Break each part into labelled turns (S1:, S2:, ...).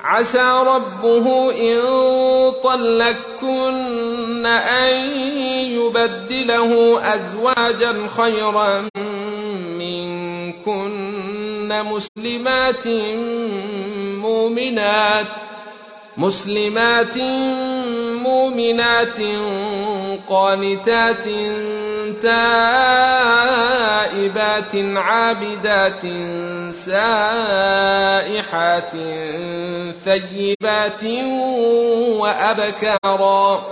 S1: عسى ربه إن طلقكن أن يبدله أزواجا خيرا منكن مسلمات مؤمنات مسلمات مؤمنات قانتات تائبات قانتات عابدات سائحات ثيبات وأبكارا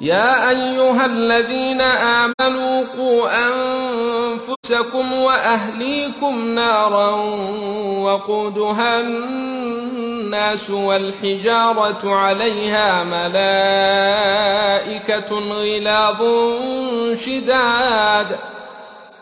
S1: يا أيها الذين آمنوا قوا أنفسكم وأهليكم نارا وقودها الناس والحجارة عليها ملائكة غلاظ شداد ۖ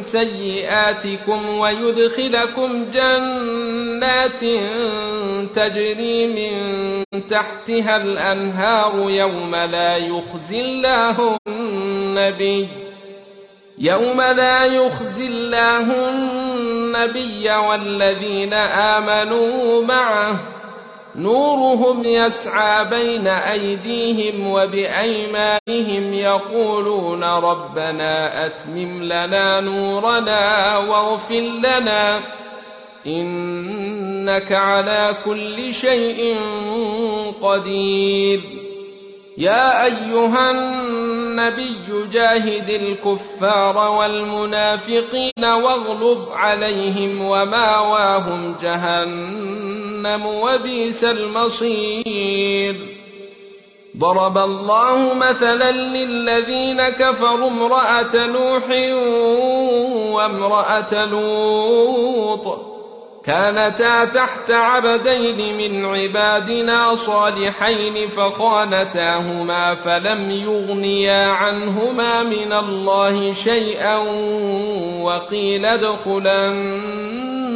S1: من سيئاتكم ويدخلكم جنات تجري من تحتها الأنهار يوم لا يخزي الله النبي يوم لا يخزي الله النبي والذين آمنوا معه نورهم يسعى بين أيديهم وبأيمانهم يقولون ربنا أتمم لنا نورنا واغفر لنا إنك على كل شيء قدير يا أيها النبي جاهد الكفار والمنافقين واغلب عليهم وماواهم جهنم جهنم وبئس المصير ضرب الله مثلا للذين كفروا امرأة نوح وامرأة لوط كانتا تحت عبدين من عبادنا صالحين فخانتاهما فلم يغنيا عنهما من الله شيئا وقيل ادخلا